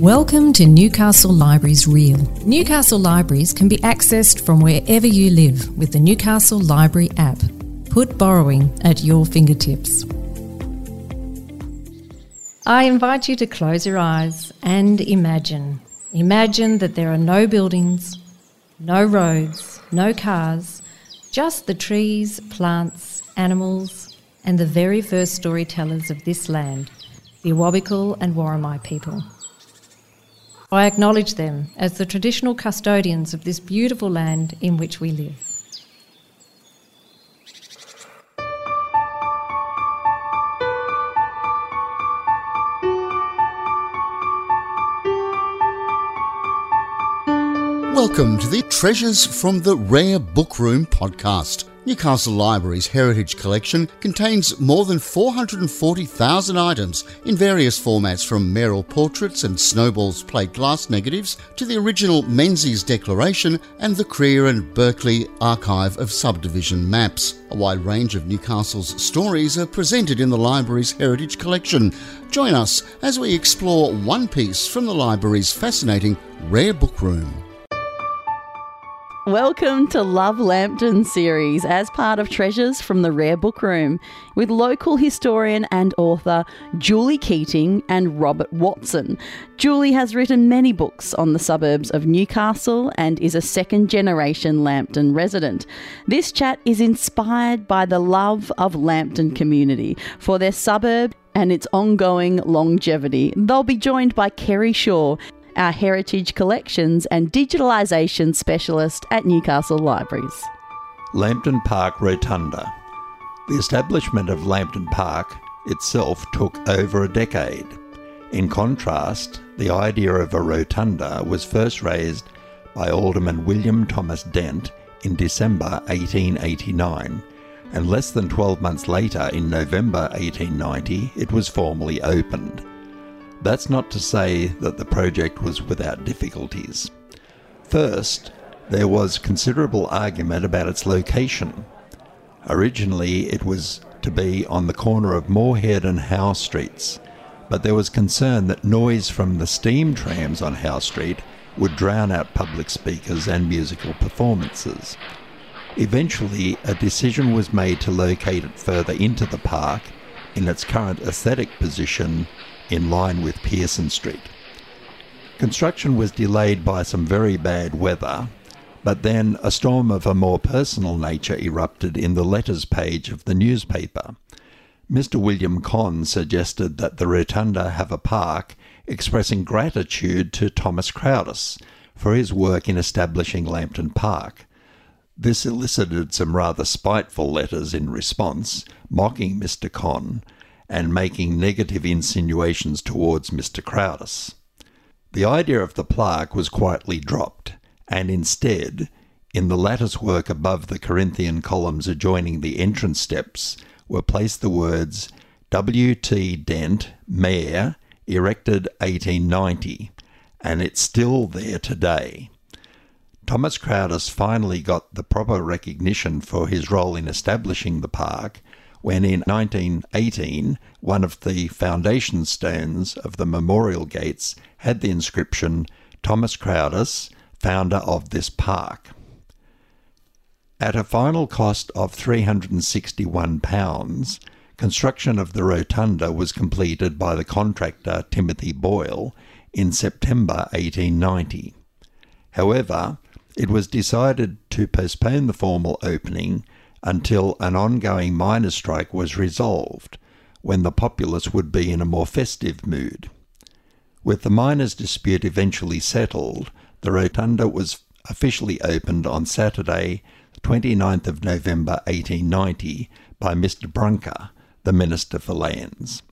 Welcome to Newcastle Libraries Reel. Newcastle Libraries can be accessed from wherever you live with the Newcastle Library app. Put borrowing at your fingertips. I invite you to close your eyes and imagine. Imagine that there are no buildings, no roads, no cars, just the trees, plants, animals, and the very first storytellers of this land, the Awabakal and Worimi people. I acknowledge them as the traditional custodians of this beautiful land in which we live. Welcome to the Treasures from the Rare Book Room podcast. Newcastle Library's Heritage Collection contains more than 440,000 items in various formats from mayoral portraits and Snowball's plate glass negatives to the original Menzies Declaration and the Creer and Berkeley Archive of Subdivision Maps. A wide range of Newcastle's stories are presented in the library's Heritage Collection. Join us as we explore one piece from the library's fascinating Rare Book Room. Welcome to Love Lambton series as part of Treasures from the Rare Book Room with local historian and author Julie Keating and Robert Watson. Julie has written many books on the suburbs of Newcastle and is a second generation Lambton resident. This chat is inspired by the love of Lambton community for their suburb and its ongoing longevity. They'll be joined by Kerry Shaw, our heritage collections and digitalisation specialist at Newcastle Libraries. Lambton Park Rotunda. The establishment of Lambton Park itself took over a decade. In contrast, the idea of a rotunda was first raised by Alderman William Thomas Dent in December 1889, and less than 12 months later, in November 1890, it was formally opened. That's not to say that the project was without difficulties. First, there was considerable argument about its location. Originally, it was to be on the corner of Morehead and Howe Streets, but there was concern that noise from the steam trams on Howe Street would drown out public speakers and musical performances. Eventually, a decision was made to locate it further into the park in its current aesthetic position in line with Pearson Street. Construction was delayed by some very bad weather, but then a storm of a more personal nature erupted in the letters page of the newspaper. Mr. William Conn suggested that the rotunda have a park expressing gratitude to Thomas Crowdis for his work in establishing Lambton Park. This elicited some rather spiteful letters in response, mocking Mr. Conn and making negative insinuations towards Mr. Crowdis. The idea of the plaque was quietly dropped, and instead, in the lattice work above the Corinthian columns adjoining the entrance steps, were placed the words W. T. Dent, Mayor, erected 1890, and it's still there today. Thomas Crowdis finally got the proper recognition for his role in establishing the park when in 1918 one of the foundation stones of the memorial gates had the inscription Thomas Crowdis, founder of this park. At a final cost of £361, construction of the rotunda was completed by the contractor Timothy Boyle in September 1890. However, it was decided to postpone the formal opening until an ongoing miners' strike was resolved, when the populace would be in a more festive mood. With the miners' dispute eventually settled, the rotunda was officially opened on Saturday, 29th of November 1890, by Mr. Brunker, the Minister for Lands.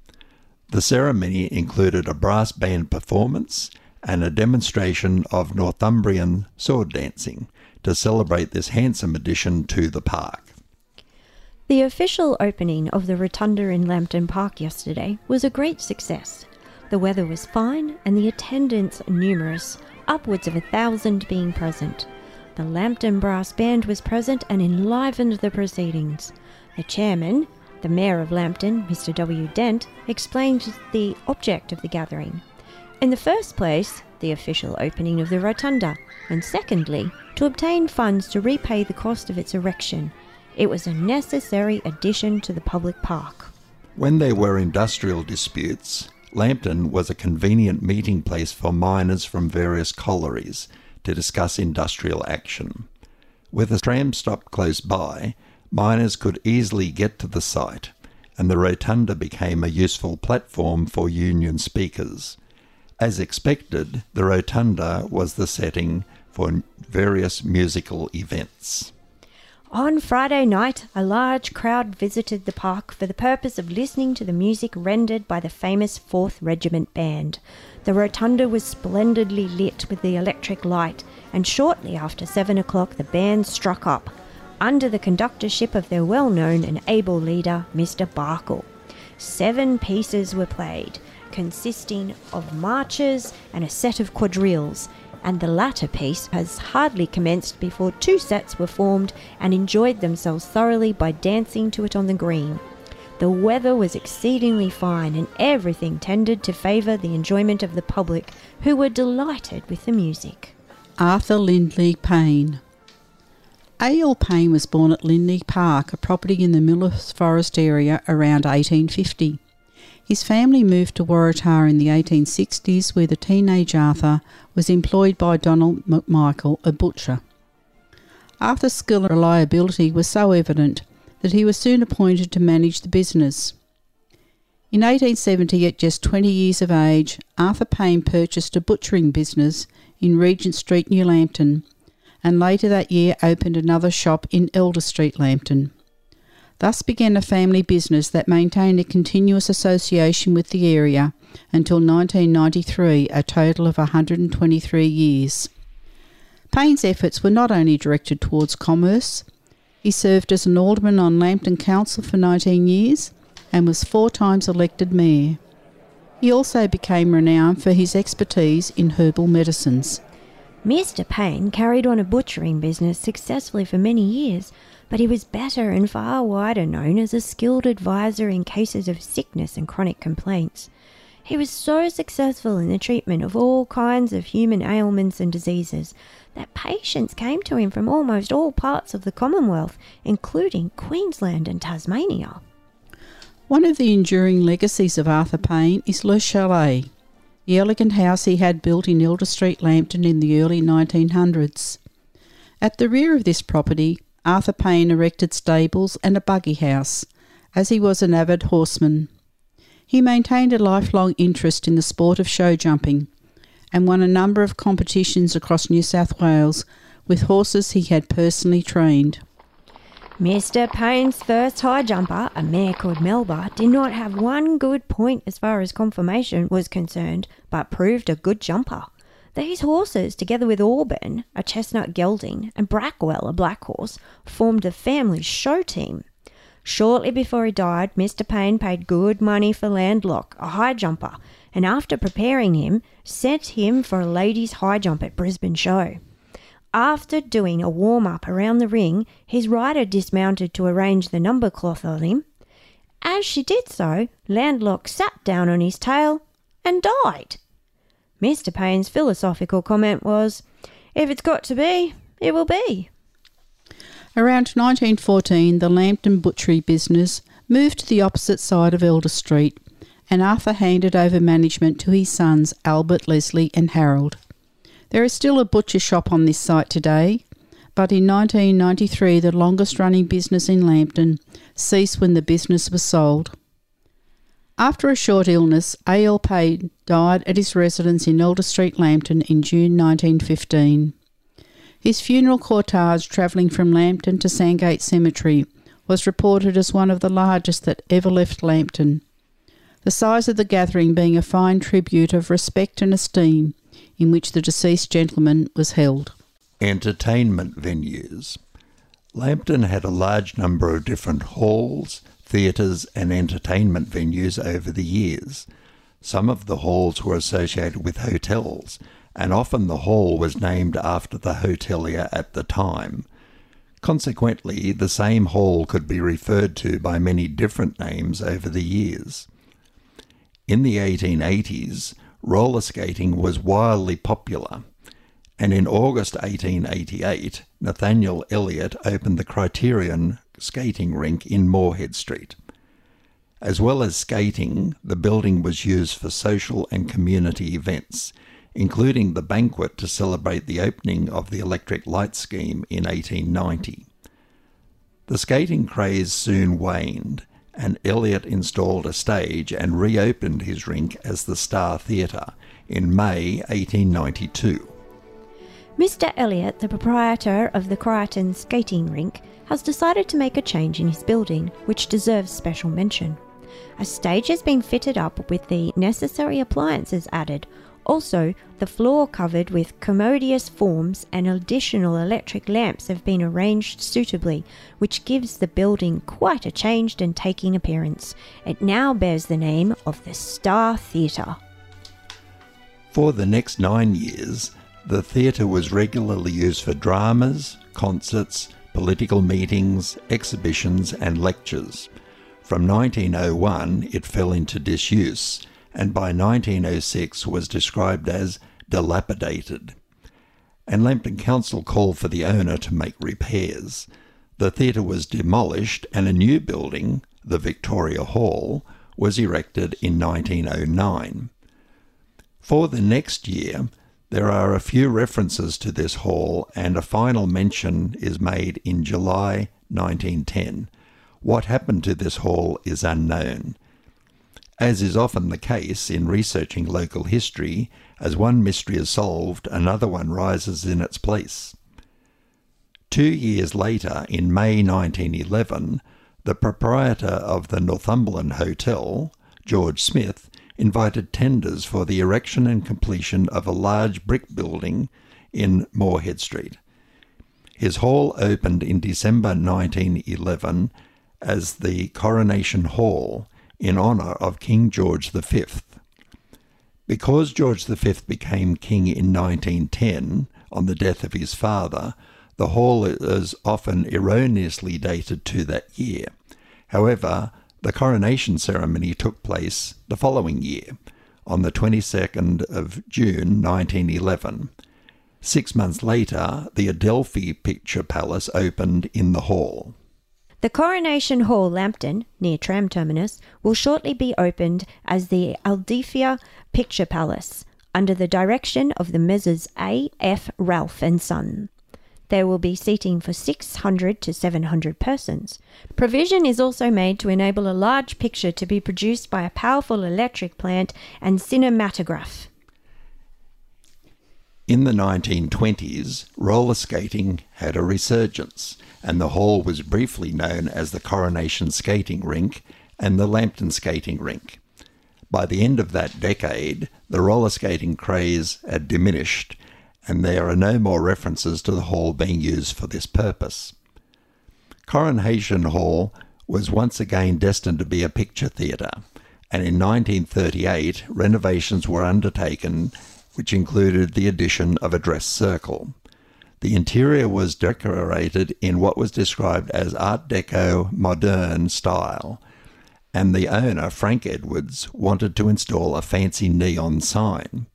The ceremony included a brass band performance and a demonstration of Northumbrian sword dancing to celebrate this handsome addition to the park. The official opening of the Rotunda in Lambton Park yesterday was a great success. The weather was fine and the attendance numerous, upwards of a thousand being present. The Lambton Brass Band was present and enlivened the proceedings. The chairman, the Mayor of Lambton, Mr. W. Dent, explained the object of the gathering. In the first place, the official opening of the rotunda, and secondly, to obtain funds to repay the cost of its erection. It was a necessary addition to the public park. When there were industrial disputes, Lambton was a convenient meeting place for miners from various collieries to discuss industrial action. With a tram stop close by, miners could easily get to the site, and the rotunda became a useful platform for union speakers. As expected, the rotunda was the setting for various musical events. On Friday night, a large crowd visited the park for the purpose of listening to the music rendered by the famous 4th Regiment Band. The rotunda was splendidly lit with the electric light, and shortly after seven o'clock the band struck up, under the conductorship of their well known and able leader, Mr. Barkle. Seven pieces were played, consisting of marches and a set of quadrilles, and the latter piece has hardly commenced before two sets were formed and enjoyed themselves thoroughly by dancing to it on the green. The weather was exceedingly fine, and everything tended to favour the enjoyment of the public, who were delighted with the music. Arthur Lindley Payne. A.L. Payne was born at Lindley Park, a property in the Millers Forest area, around 1850. His family moved to Waratah in the 1860s, where the teenage Arthur was employed by Donald McMichael, a butcher. Arthur's skill and reliability were so evident that he was soon appointed to manage the business. In 1870, at just 20 years of age, Arthur Payne purchased a butchering business in Regent Street, New Lambton, and later that year opened another shop in Elder Street, Lambton. Thus began a family business that maintained a continuous association with the area until 1993, a total of 123 years. Payne's efforts were not only directed towards commerce, he served as an alderman on Lambton Council for 19 years and was four times elected mayor. He also became renowned for his expertise in herbal medicines. Mr. Payne carried on a butchering business successfully for many years, but he was better and far wider known as a skilled adviser in cases of sickness and chronic complaints. He was so successful in the treatment of all kinds of human ailments and diseases that patients came to him from almost all parts of the Commonwealth, including Queensland and Tasmania. One of the enduring legacies of Arthur Payne is Le Chalet, the elegant house he had built in Elder Street, Lambton in the early 1900s. At the rear of this property Arthur Payne erected stables and a buggy house, as he was an avid horseman. He maintained a lifelong interest in the sport of show jumping and won a number of competitions across New South Wales with horses he had personally trained. Mr. Payne's first high jumper, a mare called Melba, did not have one good point as far as conformation was concerned, but proved a good jumper. These horses, together with Auburn, a chestnut gelding, and Brackwell, a black horse, formed the family show team. Shortly before he died, Mr. Payne paid good money for Landlock, a high jumper, and after preparing him, sent him for a ladies' high jump at Brisbane Show. After doing a warm up around the ring, his rider dismounted to arrange the number cloth on him. As she did so, Landlock sat down on his tail and died. Mr. Payne's philosophical comment was, If it's got to be, it will be. Around 1914, the Lambton butchery business moved to the opposite side of Elder Street, and Arthur handed over management to his sons Albert, Leslie, and Harold. There is still a butcher shop on this site today, but in 1993 the longest running business in Lambton ceased when the business was sold. After a short illness, A.L. Payne died at his residence in Elder Street, Lambton in June 1915. His funeral cortege travelling from Lambton to Sandgate Cemetery was reported as one of the largest that ever left Lambton. The size of the gathering being a fine tribute of respect and esteem in which the deceased gentleman was held. Entertainment venues. Lambton had a large number of different halls, theatres, and entertainment venues over the years. Some of the halls were associated with hotels, and often the hall was named after the hotelier at the time. Consequently, the same hall could be referred to by many different names over the years. In the 1880s, roller skating was wildly popular, and in August 1888, Nathaniel Elliott opened the Criterion skating rink in Morehead Street. As well as skating, the building was used for social and community events, including the banquet to celebrate the opening of the electric light scheme in 1890. The skating craze soon waned, and Elliott installed a stage and reopened his rink as the Star Theatre in May 1892. Mr. Elliott, the proprietor of the Criterion skating rink, has decided to make a change in his building, which deserves special mention. A stage has been fitted up with the necessary appliances added. Also, the floor covered with commodious forms and additional electric lamps have been arranged suitably, which gives the building quite a changed and taking appearance. It now bears the name of the Star Theatre. For the next nine years, the theatre was regularly used for dramas, concerts, political meetings, exhibitions, and lectures. From 1901, it fell into disuse, and by 1906 was described as dilapidated. And Lambton Council called for the owner to make repairs. The theatre was demolished, and a new building, the Victoria Hall, was erected in 1909. For the next year, there are a few references to this hall, and a final mention is made in July 1910. What happened to this hall is unknown. As is often the case in researching local history, as one mystery is solved, another one rises in its place. Two years later, in May 1911, the proprietor of the Northumberland Hotel, George Smith, invited tenders for the erection and completion of a large brick building in Morehead Street. His hall opened in December 1911 as the Coronation Hall in honour of King George V. Because George V became king in 1910 on the death of his father, the hall is often erroneously dated to that year. However, the coronation ceremony took place the following year, on the 22nd of June 1911. Six months later, the Adelphi Picture Palace opened in the hall. The Coronation Hall, Lambton, near tram terminus, will shortly be opened as the Adelphia Picture Palace under the direction of the Messrs. A. F. Ralph and Son. There will be seating for 600 to 700 persons. Provision is also made to enable a large picture to be produced by a powerful electric plant and cinematograph. In the 1920s, roller skating had a resurgence, and the hall was briefly known as the Coronation Skating Rink and the Lambton Skating Rink. By the end of that decade, the roller skating craze had diminished and there are no more references to the hall being used for this purpose. Coronation Hall was once again destined to be a picture theatre, and in 1938 renovations were undertaken, which included the addition of a dress circle. The interior was decorated in what was described as Art Deco modern style, and the owner, Frank Edwards, wanted to install a fancy neon sign.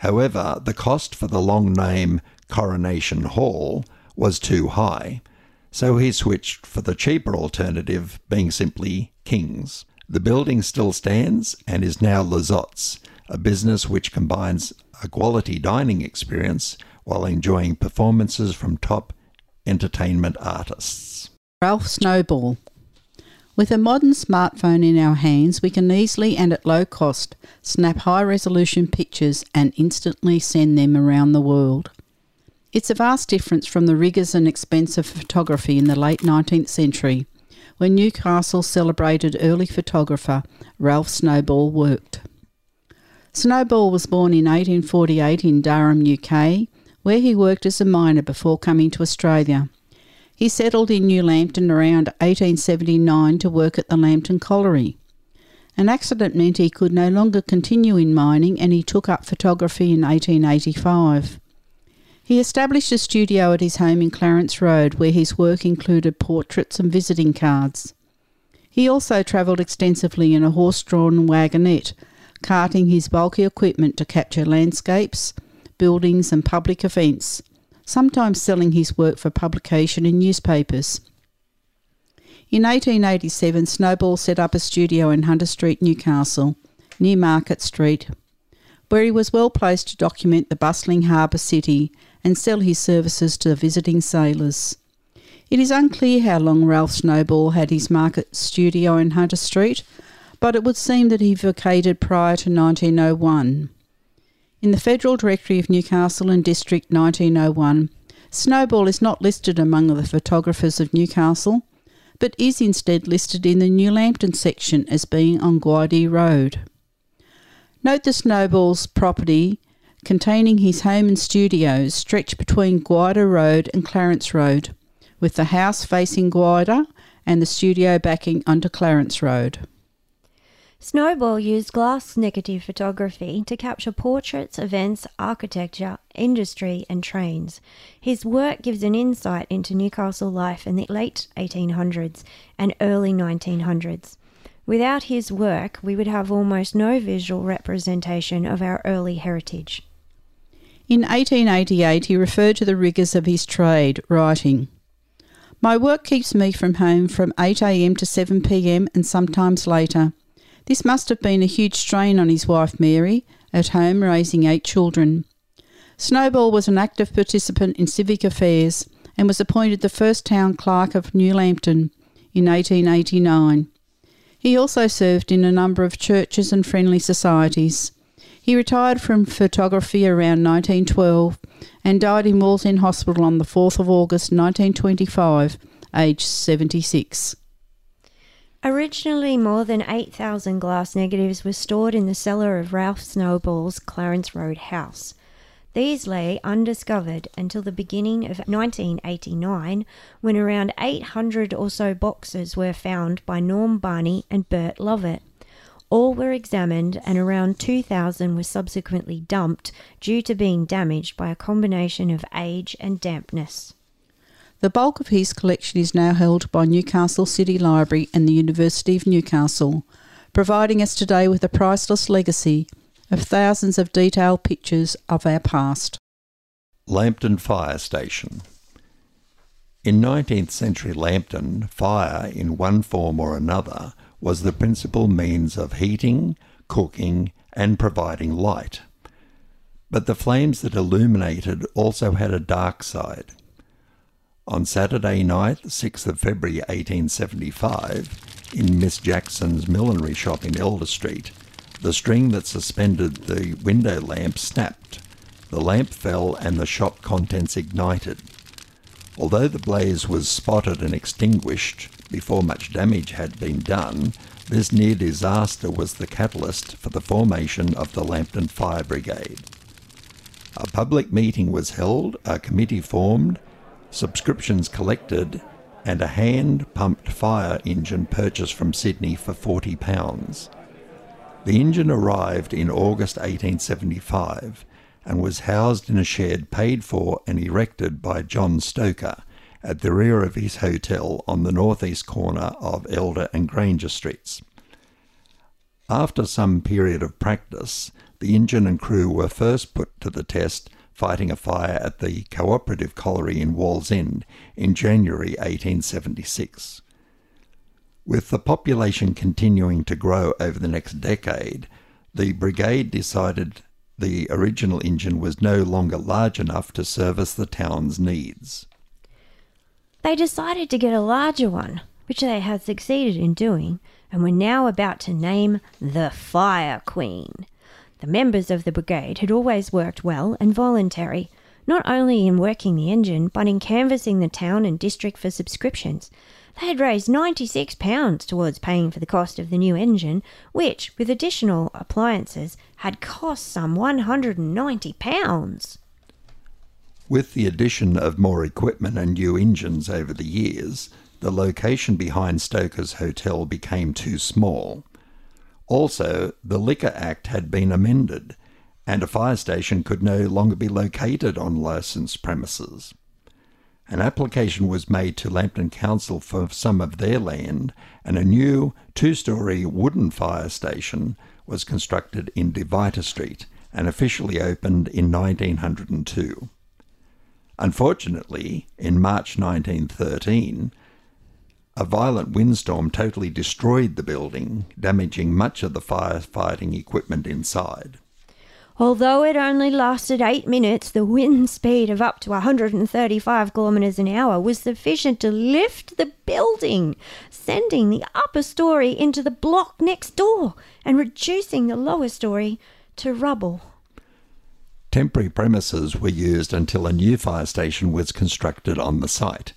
However, the cost for the long name Coronation Hall was too high, so he switched for the cheaper alternative, being simply King's. The building still stands and is now Lizottes, a business which combines a quality dining experience while enjoying performances from top entertainment artists. Ralph Snowball with a modern smartphone in our hands, we can easily and at low cost snap high resolution pictures and instantly send them around the world. It's a vast difference from the rigours and expense of photography in the late 19th century, when Newcastle celebrated early photographer Ralph Snowball worked. Snowball was born in 1848 in Durham, UK, where he worked as a miner before coming to Australia. He settled in New Lambton around 1879 to work at the Lambton Colliery. An accident meant he could no longer continue in mining and he took up photography in 1885. He established a studio at his home in Clarence Road where his work included portraits and visiting cards. He also travelled extensively in a horse drawn wagonette, carting his bulky equipment to capture landscapes, buildings, and public events, sometimes selling his work for publication in newspapers. In 1887, Snowball set up a studio in Hunter Street, Newcastle, near Market Street, where he was well placed to document the bustling harbour city and sell his services to the visiting sailors. It is unclear how long Ralph Snowball had his market studio in Hunter Street, but it would seem that he vacated prior to 1901. In the Federal Directory of Newcastle and District 1901, Snowball is not listed among the photographers of Newcastle, but is instead listed in the New Lambton section as being on Guidey Road. Note the Snowball's property containing his home and studios stretched between Guida Road and Clarence Road, with the house facing Guida and the studio backing onto Clarence Road. Snowball used glass negative photography to capture portraits, events, architecture, industry, and trains. His work gives an insight into Newcastle life in the late 1800s and early 1900s. Without his work, we would have almost no visual representation of our early heritage. In 1888, he referred to the rigours of his trade, writing, My work keeps me from home from 8am to 7pm and sometimes later. This must have been a huge strain on his wife Mary, at home raising eight children. Snowball was an active participant in civic affairs and was appointed the first town clerk of New Lambton in 1889. He also served in a number of churches and friendly societies. He retired from photography around 1912 and died in Wallsend Hospital on the 4th of August 1925, aged 76. Originally, more than 8,000 glass negatives were stored in the cellar of Ralph Snowball's Clarence Road house. These lay undiscovered until the beginning of 1989, when around 800 or so boxes were found by Norm Barney and Bert Lovett. All were examined, and around 2,000 were subsequently dumped due to being damaged by a combination of age and dampness. The bulk of his collection is now held by Newcastle City Library and the University of Newcastle, providing us today with a priceless legacy of thousands of detailed pictures of our past. Lambton Fire Station. In 19th century Lambton, fire in one form or another was the principal means of heating, cooking, and providing light. But the flames that illuminated also had a dark side. On Saturday night, 6th of February 1875, in Miss Jackson's millinery shop in Elder Street, the string that suspended the window lamp snapped. The lamp fell and the shop contents ignited. Although the blaze was spotted and extinguished before much damage had been done, this near disaster was the catalyst for the formation of the Lambton Fire Brigade. A public meeting was held, a committee formed, subscriptions collected, and a hand pumped fire engine purchased from Sydney for £40. The engine arrived in August 1875 and was housed in a shed paid for and erected by John Stoker at the rear of his hotel on the northeast corner of Elder and Granger Streets. After some period of practice, the engine and crew were first put to the test fighting a fire at the Cooperative Colliery in Wallsend in January 1876. With the population continuing to grow over the next decade, the brigade decided the original engine was no longer large enough to service the town's needs. They decided to get a larger one, which they had succeeded in doing, and were now about to name the Fire Queen. The members of the brigade had always worked well and voluntary, not only in working the engine, but in canvassing the town and district for subscriptions. They had raised £96 towards paying for the cost of the new engine, which, with additional appliances, had cost some £190. With the addition of more equipment and new engines over the years, the location behind Stoker's Hotel became too small. Also, the Liquor Act had been amended, and a fire station could no longer be located on licensed premises. an application was made to Lambton Council for some of their land, and a new two story wooden fire station was constructed in De Vitre Street and officially opened in 1902. Unfortunately, in March 1913, a violent windstorm totally destroyed the building, damaging much of the firefighting equipment inside. Although it only lasted eight minutes, the wind speed of up to 135 kilometres an hour was sufficient to lift the building, sending the upper story into the block next door and reducing the lower story to rubble. Temporary premises were used until a new fire station was constructed on the site.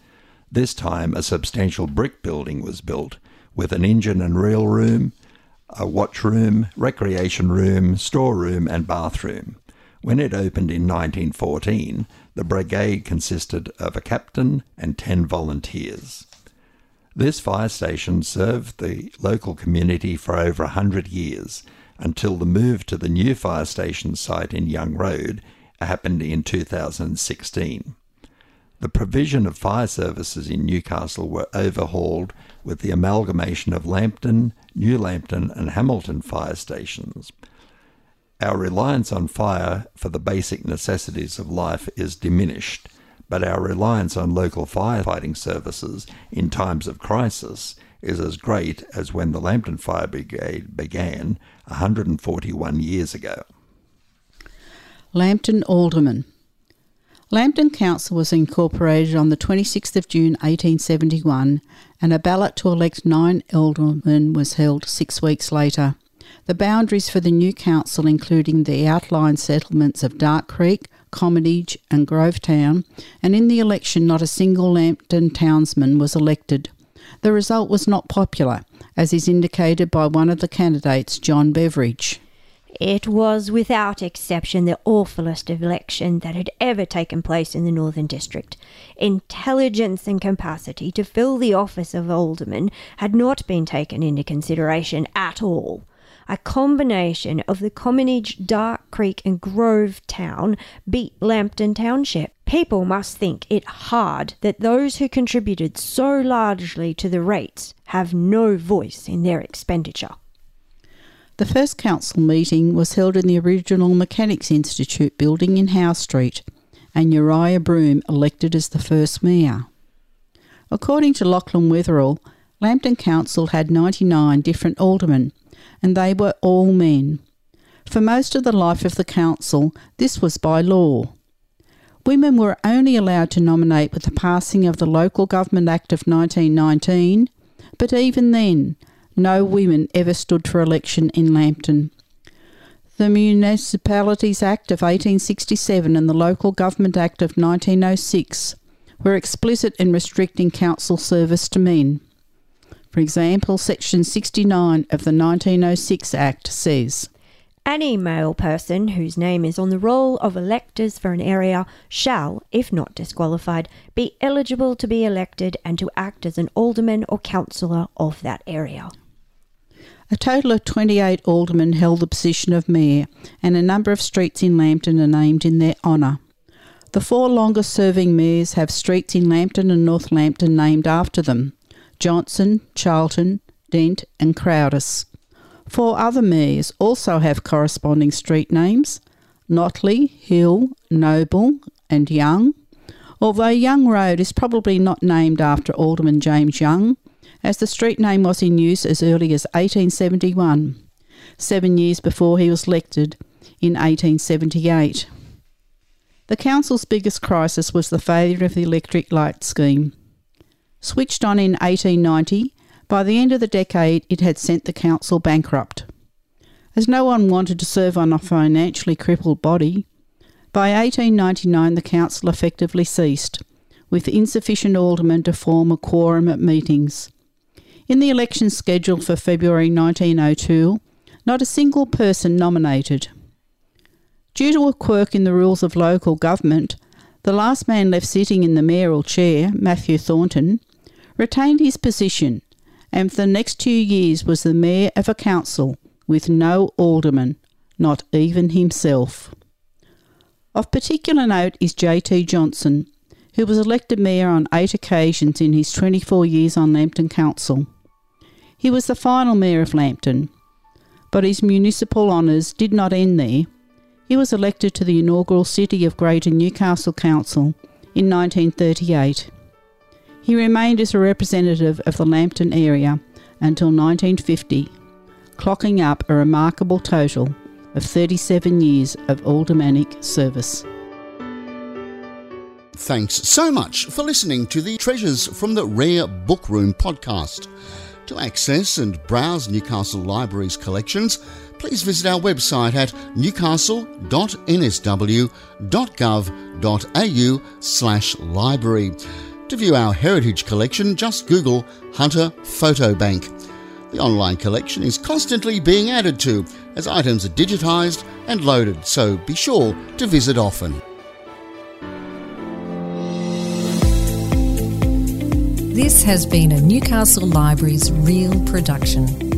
This time, a substantial brick building was built with an engine and reel room, a watch room, recreation room, storeroom, and bathroom. When it opened in 1914, the brigade consisted of a captain and 10 volunteers. This fire station served the local community for over a hundred years until the move to the new fire station site in Young Road happened in 2016. The provision of fire services in Newcastle were overhauled with the amalgamation of Lambton, New Lambton, and Hamilton fire stations. Our reliance on fire for the basic necessities of life is diminished, but our reliance on local firefighting services in times of crisis is as great as when the Lambton Fire Brigade began 141 years ago. Lambton Alderman. Lambton Council was incorporated on the 26th of June 1871 and a ballot to elect nine aldermen was held six weeks later. The boundaries for the new council, including the outlying settlements of Dark Creek, Commonage, and Grovetown, and in the election not a single Lambton townsman was elected. The result was not popular, as is indicated by one of the candidates, John Beveridge. It was without exception the awfulest election that had ever taken place in the Northern District. Intelligence and capacity to fill the office of alderman had not been taken into consideration at all. A combination of the Commonage, Dark Creek, and Grove Town beat Lambton Township. People must think it hard that those who contributed so largely to the rates have no voice in their expenditure. The first council meeting was held in the original Mechanics Institute building in Howe Street, and Uriah Broom elected as the first mayor. According to Lachlan Wetherill, Lambton Council had 99 different aldermen, and they were all men. For most of the life of the council, this was by law. Women were only allowed to nominate with the passing of the Local Government Act of 1919, but even then, no women ever stood for election in Lambton. The Municipalities Act of 1867 and the Local Government Act of 1906 were explicit in restricting council service to men. For example, Section 69 of the 1906 Act says Any male person whose name is on the roll of electors for an area shall, if not disqualified, be eligible to be elected and to act as an alderman or councillor of that area. A total of 28 aldermen held the position of mayor, and a number of streets in Lambton are named in their honour. The four longest serving mayors have streets in Lambton and North Lambton named after them Johnson, Charlton, Dent, and Crowdis. Four other mayors also have corresponding street names Notley, Hill, Noble, and Young. Although Young Road is probably not named after Alderman James Young, as the street name was in use as early as 1871, seven years before he was elected in 1878. The council's biggest crisis was the failure of the electric light scheme. Switched on in 1890, by the end of the decade it had sent the council bankrupt. As no one wanted to serve on a financially crippled body, by 1899 the council effectively ceased, with insufficient aldermen to form a quorum at meetings. In the election scheduled for February 1902, not a single person nominated. Due to a quirk in the rules of local government, the last man left sitting in the mayoral chair, Matthew Thornton, retained his position and for the next two years was the mayor of a council with no alderman, not even himself. Of particular note is J.T. Johnson, who was elected mayor on eight occasions in his 24 years on Lambton Council. He was the final mayor of Lambton, but his municipal honours did not end there. He was elected to the inaugural City of Greater Newcastle Council in 1938. He remained as a representative of the Lambton area until 1950, clocking up a remarkable total of 37 years of aldermanic service. Thanks so much for listening to the Treasures from the Rare Book Room podcast. To access and browse Newcastle Library's collections, please visit our website at newcastle.nsw.gov.au slash library. To view our heritage collection, just Google Hunter Photo Bank. The online collection is constantly being added to as items are digitised and loaded, so be sure to visit often. This has been a Newcastle Libraries Real production.